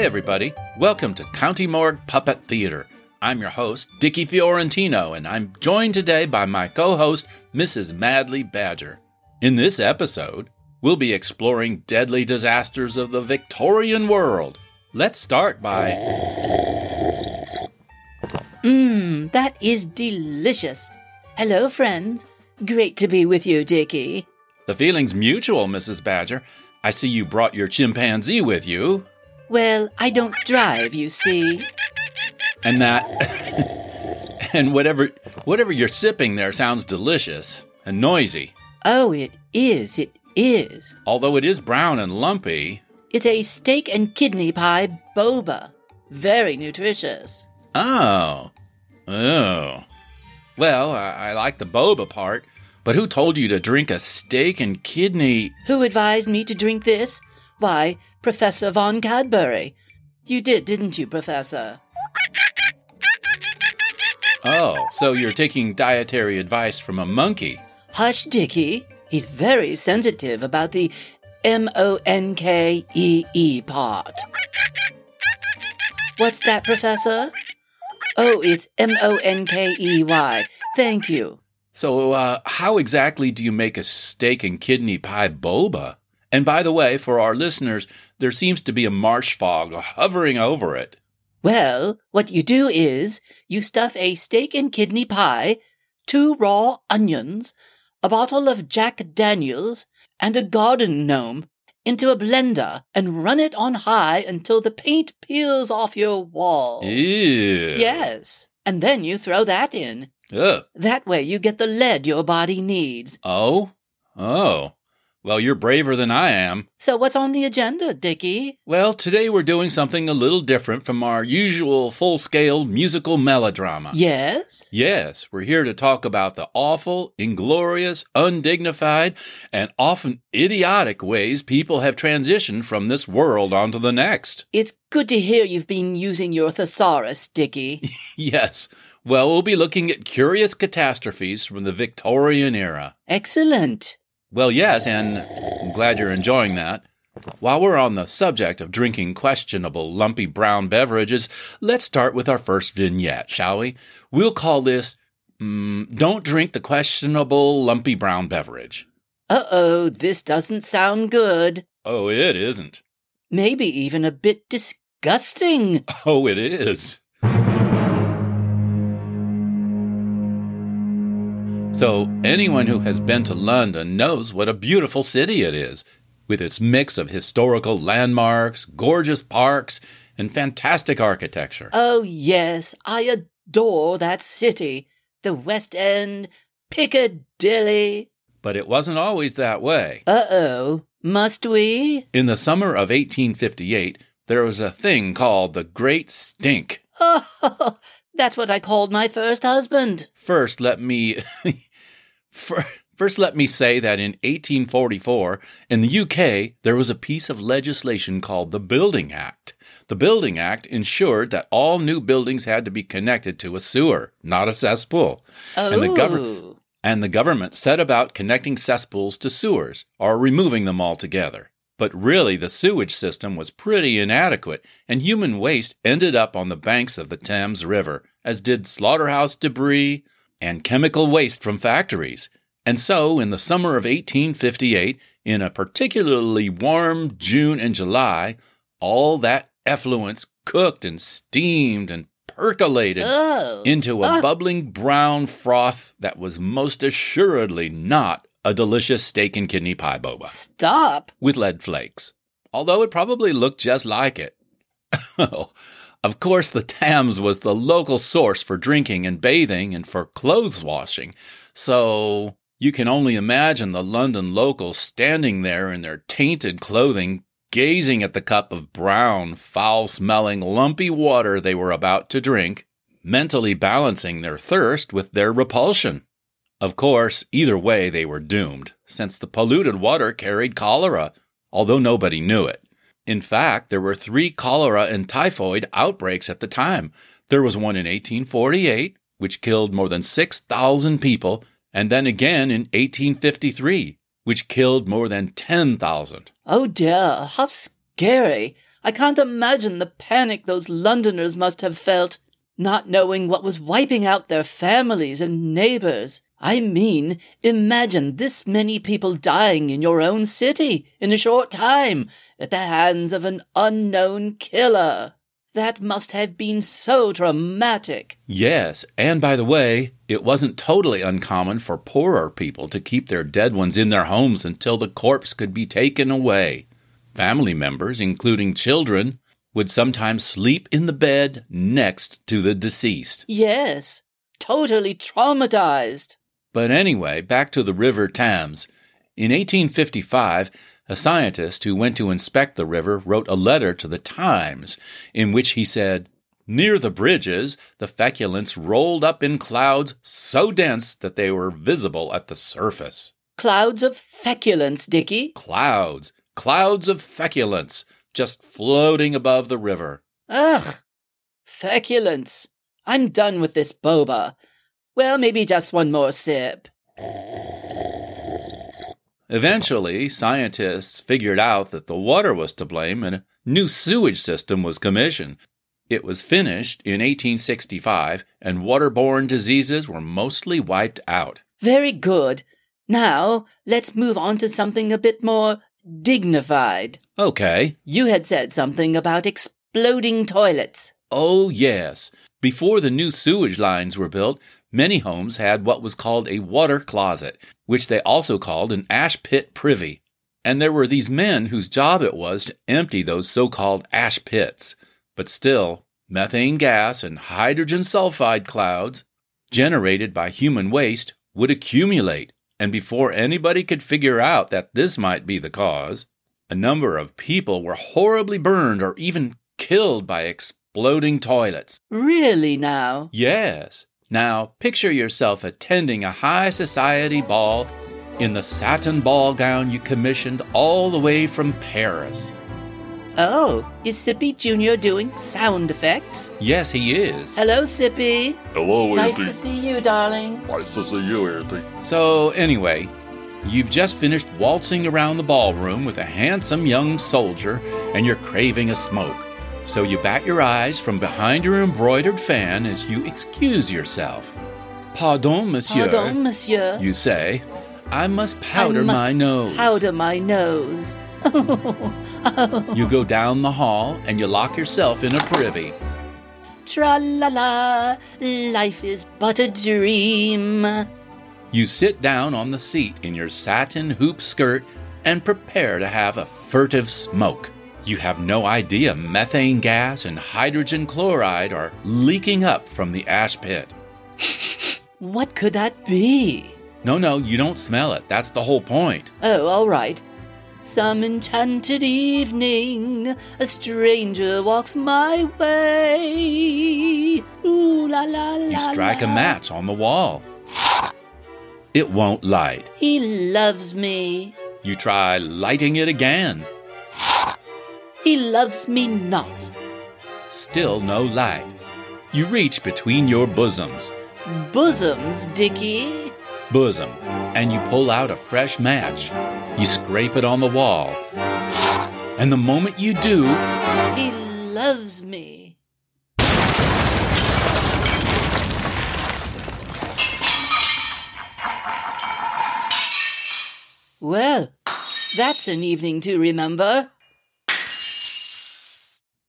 Hi, everybody. Welcome to County Morgue Puppet Theater. I'm your host, Dickie Fiorentino, and I'm joined today by my co host, Mrs. Madly Badger. In this episode, we'll be exploring deadly disasters of the Victorian world. Let's start by. Mmm, that is delicious. Hello, friends. Great to be with you, Dickie. The feeling's mutual, Mrs. Badger. I see you brought your chimpanzee with you. Well, I don't drive, you see. And that. and whatever, whatever you're sipping there sounds delicious and noisy. Oh, it is, it is. Although it is brown and lumpy. It's a steak and kidney pie boba. Very nutritious. Oh. Oh. Well, I, I like the boba part, but who told you to drink a steak and kidney? Who advised me to drink this? Why, Professor Von Cadbury. You did, didn't you, Professor? Oh, so you're taking dietary advice from a monkey. Hush, Dickie. He's very sensitive about the M O N K E E part. What's that, Professor? Oh, it's M O N K E Y. Thank you. So, uh, how exactly do you make a steak and kidney pie boba? And by the way, for our listeners, there seems to be a marsh fog hovering over it. Well, what you do is you stuff a steak and kidney pie, two raw onions, a bottle of Jack Daniels, and a garden gnome into a blender and run it on high until the paint peels off your walls. Ew. Yes. And then you throw that in. Ugh. That way you get the lead your body needs. Oh? Oh. Well, you're braver than I am. So what's on the agenda, Dickie? Well, today we're doing something a little different from our usual full scale musical melodrama. Yes? Yes, we're here to talk about the awful, inglorious, undignified, and often idiotic ways people have transitioned from this world onto the next. It's good to hear you've been using your thesaurus, Dickie. Yes. Well, we'll be looking at curious catastrophes from the Victorian era. Excellent. Well, yes, and I'm glad you're enjoying that. While we're on the subject of drinking questionable, lumpy brown beverages, let's start with our first vignette, shall we? We'll call this mm, Don't Drink the Questionable Lumpy Brown Beverage. Uh oh, this doesn't sound good. Oh, it isn't. Maybe even a bit disgusting. Oh, it is. So, anyone who has been to London knows what a beautiful city it is, with its mix of historical landmarks, gorgeous parks, and fantastic architecture. Oh, yes, I adore that city. The West End, Piccadilly. But it wasn't always that way. Uh oh, must we? In the summer of 1858, there was a thing called the Great Stink. Oh, that's what I called my first husband. First, let me. fir- First, let me say that in 1844, in the UK, there was a piece of legislation called the Building Act. The Building Act ensured that all new buildings had to be connected to a sewer, not a cesspool. Oh, And the govern- oh. And the government set about connecting cesspools to sewers, or removing them altogether. But really, the sewage system was pretty inadequate, and human waste ended up on the banks of the Thames River, as did slaughterhouse debris and chemical waste from factories. And so, in the summer of 1858, in a particularly warm June and July, all that effluence cooked and steamed and percolated oh. into a Ah. bubbling brown froth that was most assuredly not a delicious steak and kidney pie boba Stop. with lead flakes, although it probably looked just like it. Of course, the Thames was the local source for drinking and bathing and for clothes washing, so you can only imagine the London locals standing there in their tainted clothing, gazing at the cup of brown, foul smelling, lumpy water they were about to drink, mentally balancing their thirst with their repulsion. Of course, either way they were doomed, since the polluted water carried cholera, although nobody knew it. In fact, there were three cholera and typhoid outbreaks at the time. There was one in 1848, which killed more than 6,000 people, and then again in 1853, which killed more than 10,000. Oh dear, how scary. I can't imagine the panic those Londoners must have felt, not knowing what was wiping out their families and neighbors. I mean, imagine this many people dying in your own city in a short time at the hands of an unknown killer. That must have been so traumatic. Yes, and by the way, it wasn't totally uncommon for poorer people to keep their dead ones in their homes until the corpse could be taken away. Family members, including children, would sometimes sleep in the bed next to the deceased. Yes, totally traumatized. But anyway, back to the River Thames. In 1855, a scientist who went to inspect the river wrote a letter to the Times in which he said, Near the bridges, the feculence rolled up in clouds so dense that they were visible at the surface. Clouds of feculence, Dickie. Clouds, clouds of feculence, just floating above the river. Ugh, feculence. I'm done with this boba. Well, maybe just one more sip. Eventually, scientists figured out that the water was to blame and a new sewage system was commissioned. It was finished in 1865 and waterborne diseases were mostly wiped out. Very good. Now, let's move on to something a bit more dignified. Okay. You had said something about exploding toilets. Oh, yes. Before the new sewage lines were built, many homes had what was called a water closet, which they also called an ash pit privy. And there were these men whose job it was to empty those so called ash pits. But still, methane gas and hydrogen sulfide clouds, generated by human waste, would accumulate. And before anybody could figure out that this might be the cause, a number of people were horribly burned or even killed by exploding toilets. Really now? Yes. Now, picture yourself attending a high society ball in the satin ball gown you commissioned all the way from Paris. Oh, is Sippy Jr. doing sound effects? Yes, he is. Hello, Sippy. Hello, Auntie. Nice Auntie. to see you, darling. Nice to see you, Auntie. So, anyway, you've just finished waltzing around the ballroom with a handsome young soldier and you're craving a smoke. So you bat your eyes from behind your embroidered fan as you excuse yourself. Pardon, monsieur. Pardon, monsieur. You say, I must powder I must my nose. Powder my nose. You go down the hall and you lock yourself in a privy. Tra la la, life is but a dream. You sit down on the seat in your satin hoop skirt and prepare to have a furtive smoke. You have no idea methane gas and hydrogen chloride are leaking up from the ash pit. What could that be? No, no, you don't smell it. That's the whole point. Oh, all right. Some enchanted evening, a stranger walks my way. Ooh la la la. You strike a match on the wall. It won't light. He loves me. You try lighting it again. He loves me not. Still no light. You reach between your bosoms. Bosoms, Dickie. bosom and you pull out a fresh match. You scrape it on the wall. And the moment you do, He loves me. Well, that's an evening to remember.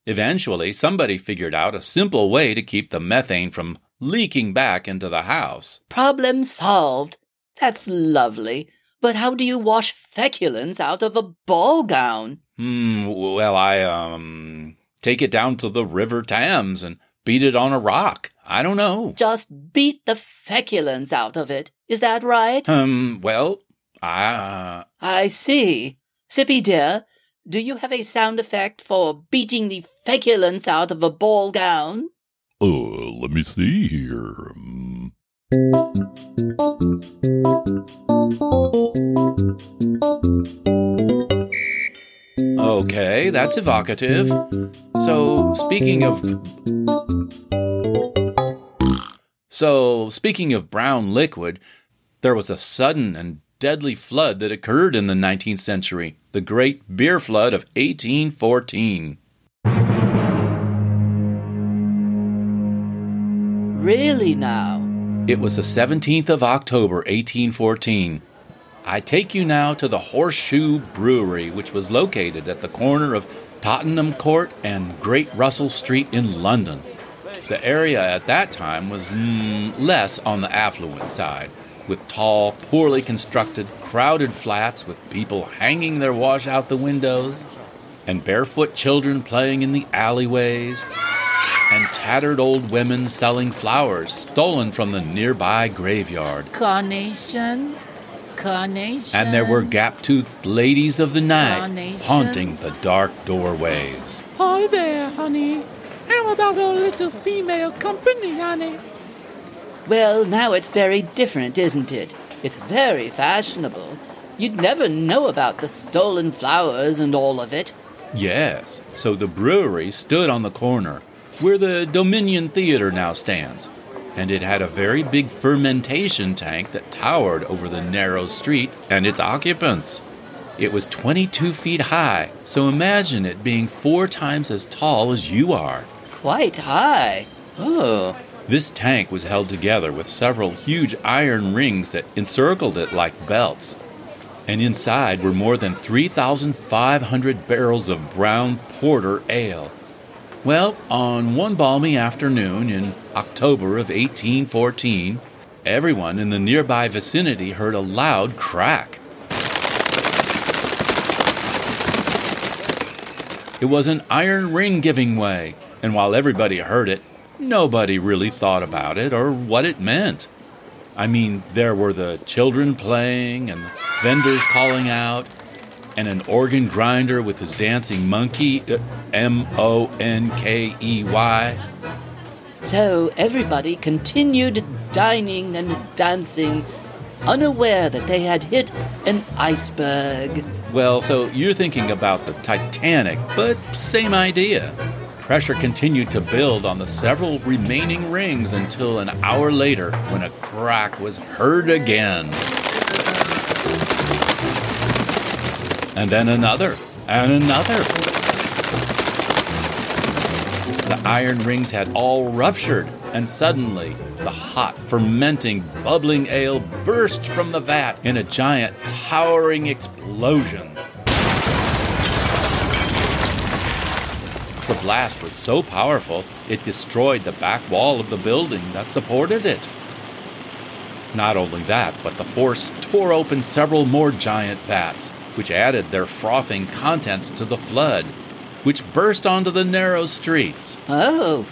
Eventually somebody figured out a simple way to keep the methane from leaking back into the house. Problem solved. That's lovely. But how do you wash feculence out of a ball gown? Hmm, well, I, um, take it down to the River Thames and beat it on a rock. I don't know. Just beat the feculence out of it. Is that right? Um, well, I, uh, I see. Sippy dear, do you have a sound effect for beating the feculence out of a ball gown? Uh, let me see here. Okay, that's evocative. So, speaking of. So, speaking of brown liquid, there was a sudden and deadly flood that occurred in the 19th century, the Great Beer Flood of 1814. Really now? It was the 17th of October, 1814. I take you now to the Horseshoe Brewery, which was located at the corner of Tottenham Court and Great Russell Street in London. The area at that time was mm, less on the affluent side, with tall, poorly constructed, crowded flats with people hanging their wash out the windows, and barefoot children playing in the alleyways, and tattered old women selling flowers stolen from the nearby graveyard. Carnations? Carnations? And there were gap toothed ladies of the night Carnations. haunting the dark doorways. Hi there, honey. How about a little female company, honey? Well, now it's very different, isn't it? It's very fashionable. You'd never know about the stolen flowers and all of it. Yes, so the brewery stood on the corner where the Dominion Theater now stands, and it had a very big fermentation tank that towered over the narrow street and its occupants. It was 22 feet high, so imagine it being four times as tall as you are. Quite high. Oh, This tank was held together with several huge iron rings that encircled it like belts. And inside were more than 3,500 barrels of brown porter ale. Well, on one balmy afternoon in October of 1814, everyone in the nearby vicinity heard a loud crack. It was an iron ring giving way, and while everybody heard it, nobody really thought about it or what it meant. I mean, there were the children playing and vendors calling out, and an organ grinder with his dancing monkey, uh, M O N K E Y. so everybody continued dining and dancing, unaware that they had hit an iceberg. Well, so you're thinking about the Titanic, but same idea. Pressure continued to build on the several remaining rings until an hour later when a crack was heard again. And then another, and another. The iron rings had all ruptured, and suddenly the hot, fermenting, bubbling ale burst from the vat in a giant, towering explosion. The blast was so powerful, it destroyed the back wall of the building that supported it. Not only that, but the force tore open several more giant vats, which added their frothing contents to the flood, which burst onto the narrow streets. Oh,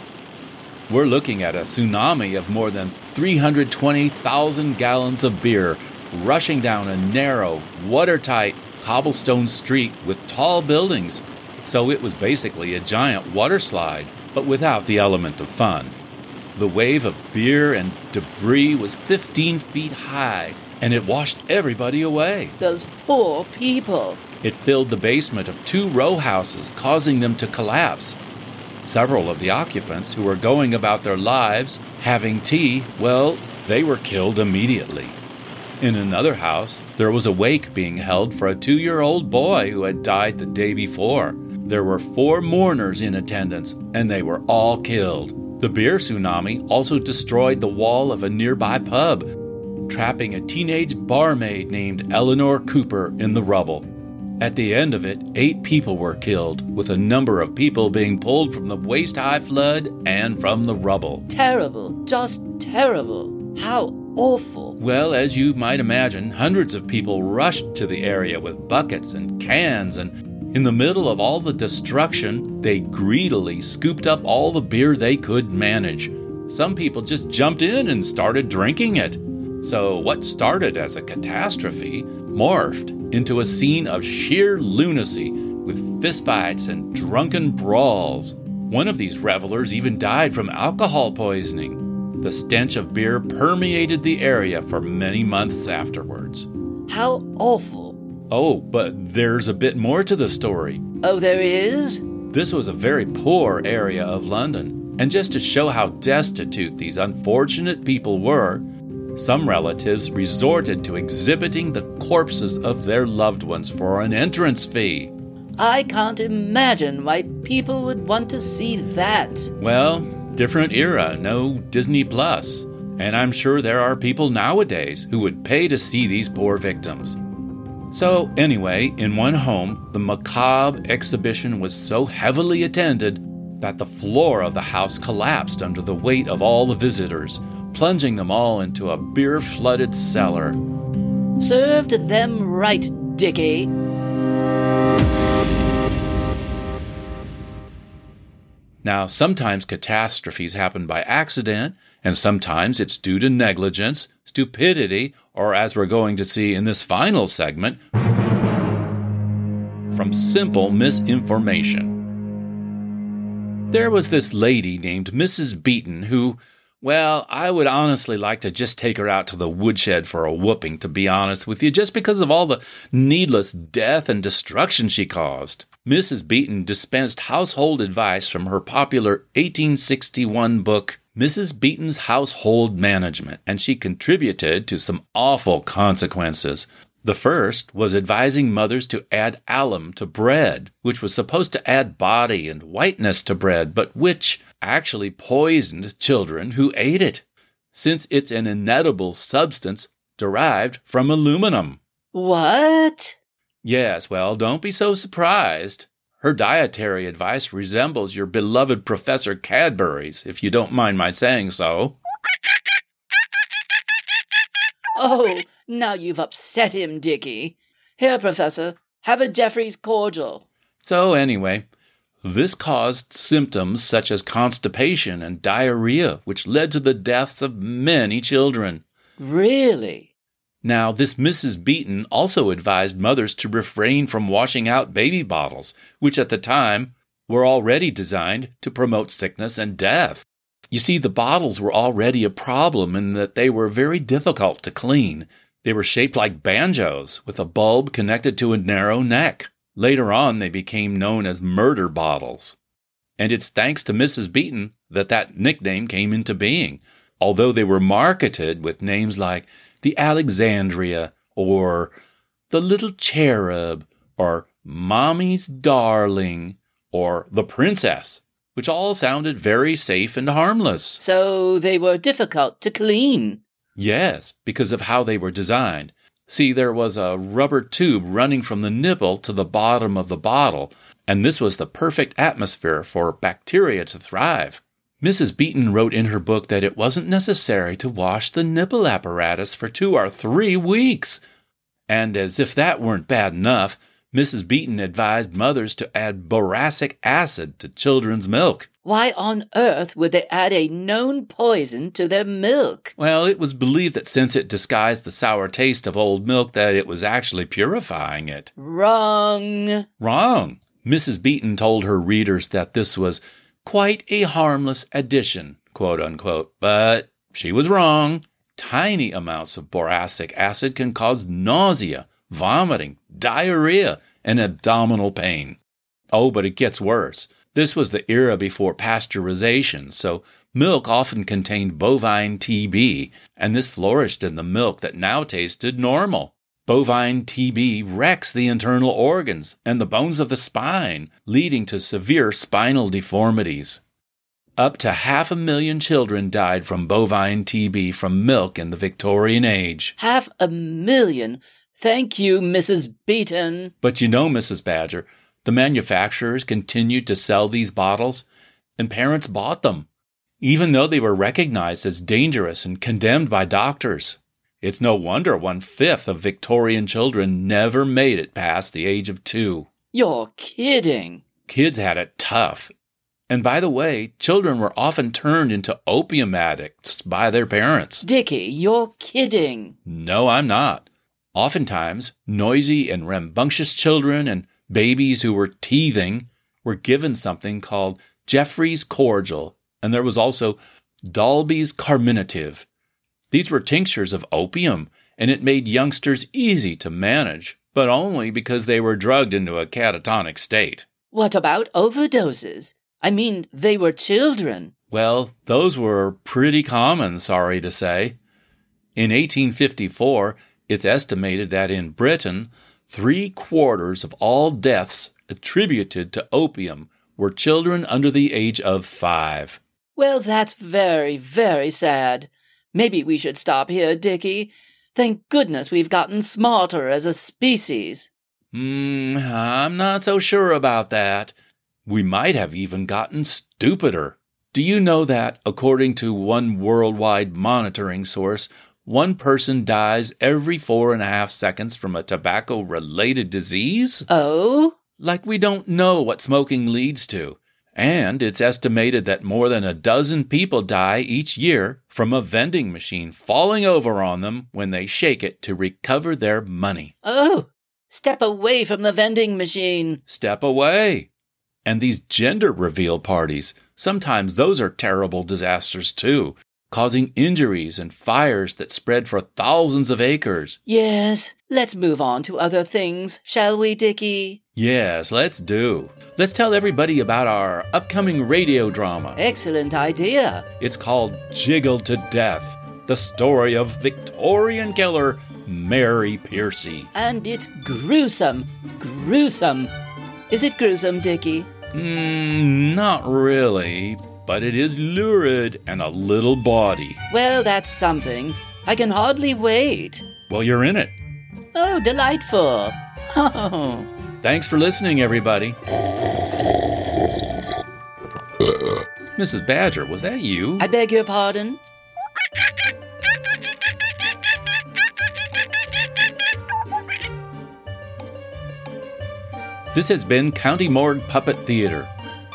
We're looking at a tsunami of more than 320,000 gallons of beer rushing down a narrow, watertight cobblestone street with tall buildings. So it was basically a giant water slide, but without the element of fun. The wave of beer and debris was 15 feet high, and it washed everybody away. those poor people. It filled the basement of two row houses, causing them to collapse. Several of the occupants who were going about their lives having tea, well, they were killed immediately. In another house, there was a wake being held for a two year old boy who had died the day before. There were four mourners in attendance, and they were all killed. The beer tsunami also destroyed the wall of a nearby pub, trapping a teenage barmaid named Eleanor Cooper in the rubble. At the end of it, eight people were killed, with a number of people being pulled from the waist high flood and from the rubble. Terrible, just terrible. How awful. Well, as you might imagine, hundreds of people rushed to the area with buckets and cans, and in the middle of all the destruction, they greedily scooped up all the beer they could manage. Some people just jumped in and started drinking it. So, what started as a catastrophe morphed into a scene of sheer lunacy with fistfights and drunken brawls. One of these revelers even died from alcohol poisoning. The stench of beer permeated the area for many months afterwards. How awful. Oh, but there's a bit more to the story. Oh, there is? This was a very poor area of London, and just to show how destitute these unfortunate people were, some relatives resorted to exhibiting the corpses of their loved ones for an entrance fee. I can't imagine why people would want to see that. Well, different era, no Disney Plus. And I'm sure there are people nowadays who would pay to see these poor victims. So, anyway, in one home, the macabre exhibition was so heavily attended that the floor of the house collapsed under the weight of all the visitors, plunging them all into a beer flooded cellar. Served them right, Dickie. Now, sometimes catastrophes happen by accident, and sometimes it's due to negligence, stupidity, or as we're going to see in this final segment, from simple misinformation. There was this lady named Mrs. Beeton who, well, I would honestly like to just take her out to the woodshed for a whooping, to be honest with you, just because of all the needless death and destruction she caused. Mrs. Beeton dispensed household advice from her popular 1861 book, Mrs. Beeton's Household Management, and she contributed to some awful consequences. The first was advising mothers to add alum to bread, which was supposed to add body and whiteness to bread, but which actually poisoned children who ate it, since it's an inedible substance derived from aluminum. What? Yes, well, don't be so surprised. Her dietary advice resembles your beloved Professor Cadbury's, if you don't mind my saying so. Oh, now you've upset him, Dickie. Here, Professor, have a Godfrey's cordial. So, anyway, this caused symptoms such as constipation and diarrhea, which led to the deaths of many children. Really? Now, this Mrs. Beeton also advised mothers to refrain from washing out baby bottles, which at the time were already designed to promote sickness and death. You see, the bottles were already a problem in that they were very difficult to clean. They were shaped like banjos, with a bulb connected to a narrow neck. Later on, they became known as murder bottles. And it's thanks to Mrs. Beeton that that nickname came into being, although they were marketed with names like the Alexandria, or the Little Cherub, or Mommy's Darling, or the Princess, which all sounded very safe and harmless. So they were difficult to clean. Yes, because of how they were designed. See, there was a rubber tube running from the nipple to the bottom of the bottle, and this was the perfect atmosphere for bacteria to thrive. Mrs. Beeton wrote in her book that it wasn't necessary to wash the nipple apparatus for two or three weeks. And as if that weren't bad enough, Mrs. Beeton advised mothers to add boracic acid to children's milk. Why on earth would they add a known poison to their milk? Well, it was believed that since it disguised the sour taste of old milk, that it was actually purifying it. Wrong. Wrong. Mrs. Beeton told her readers that this was quite a harmless addition, quote unquote, but she was wrong. Tiny amounts of boracic acid can cause nausea, vomiting, diarrhea, and abdominal pain. Oh, but it gets worse. This was the era before pasteurization, so milk often contained bovine TB, and this flourished in the milk that now tasted normal. Bovine TB wrecks the internal organs and the bones of the spine, leading to severe spinal deformities. Up to half a million children died from bovine TB from milk in the Victorian age. Half a million. Thank you, Mrs. Beeton. But you know, Mrs. Badger, the manufacturers continued to sell these bottles, and parents bought them, even though they were recognized as dangerous and condemned by doctors. It's no wonder one fifth of Victorian children never made it past the age of two. You're kidding. Kids had it tough. And by the way, children were often turned into opium addicts by their parents. Dickie, you're kidding. No, I'm not. Oftentimes, noisy and rambunctious children and babies who were teething were given something called Godfrey's cordial, and there was also Dalby's carminative. These were tinctures of opium, and it made youngsters easy to manage, but only because they were drugged into a catatonic state. What about overdoses? I mean, they were children. Well, those were pretty common, sorry to say. In 1854, it's estimated that in Britain, three quarters of all deaths attributed to opium were children under the age of five. Well, that's very, very sad. Maybe we should stop here, Dickie. Thank goodness we've gotten smarter as a species. Hmm, I'm not so sure about that. We might have even gotten stupider. Do you know that, according to one worldwide monitoring source, one person dies every four and a half seconds from a tobacco related disease? Oh? Like we don't know what smoking leads to. And it's estimated that more than a dozen people die each year from a vending machine falling over on them when they shake it to recover their money. Oh! Step away from the vending machine. Step away. And these gender reveal parties, sometimes those are terrible disasters too, causing injuries and fires that spread for thousands of acres. Yes, let's move on to other things, shall we, Dickie? Yes, let's do. Let's tell everybody about our upcoming radio drama. Excellent idea. It's called Jiggled to Death, the story of Victorian killer Mary Pearcey. And it's gruesome. Gruesome. Is it gruesome, Dickie? Mm, not really, but it is lurid and a little bawdy. Well, that's something. I can hardly wait. Well, you're in it. Oh, delightful. Oh. Thanks for listening, everybody. Mrs. Badger, was that you? I beg your pardon? This has been County Morgue Puppet Theater,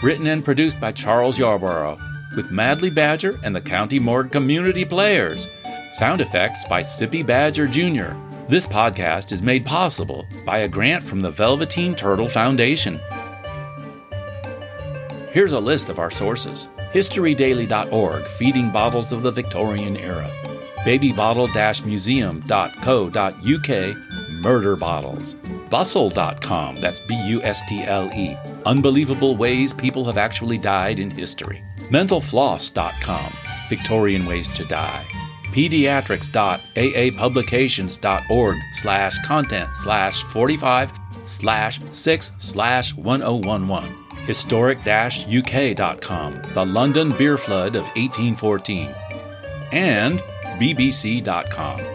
written and produced by Charles Yarborough, with Madley Badger and the County Morgue Community Players. Sound effects by Sippy Badger Jr. This podcast is made possible by a grant from the Velveteen Turtle Foundation. Here's a list of our sources historydaily.org, feeding bottles of the Victorian era, babybottle-museum.co.uk, murder bottles, bustle.com, that's B U S T L E, unbelievable ways people have actually died in history, mentalfloss.com, Victorian ways to die, pediatrics.aapublications.org slash content slash 45 slash 6 slash 1011 historic-uk.com the london beer flood of 1814 and bbc.com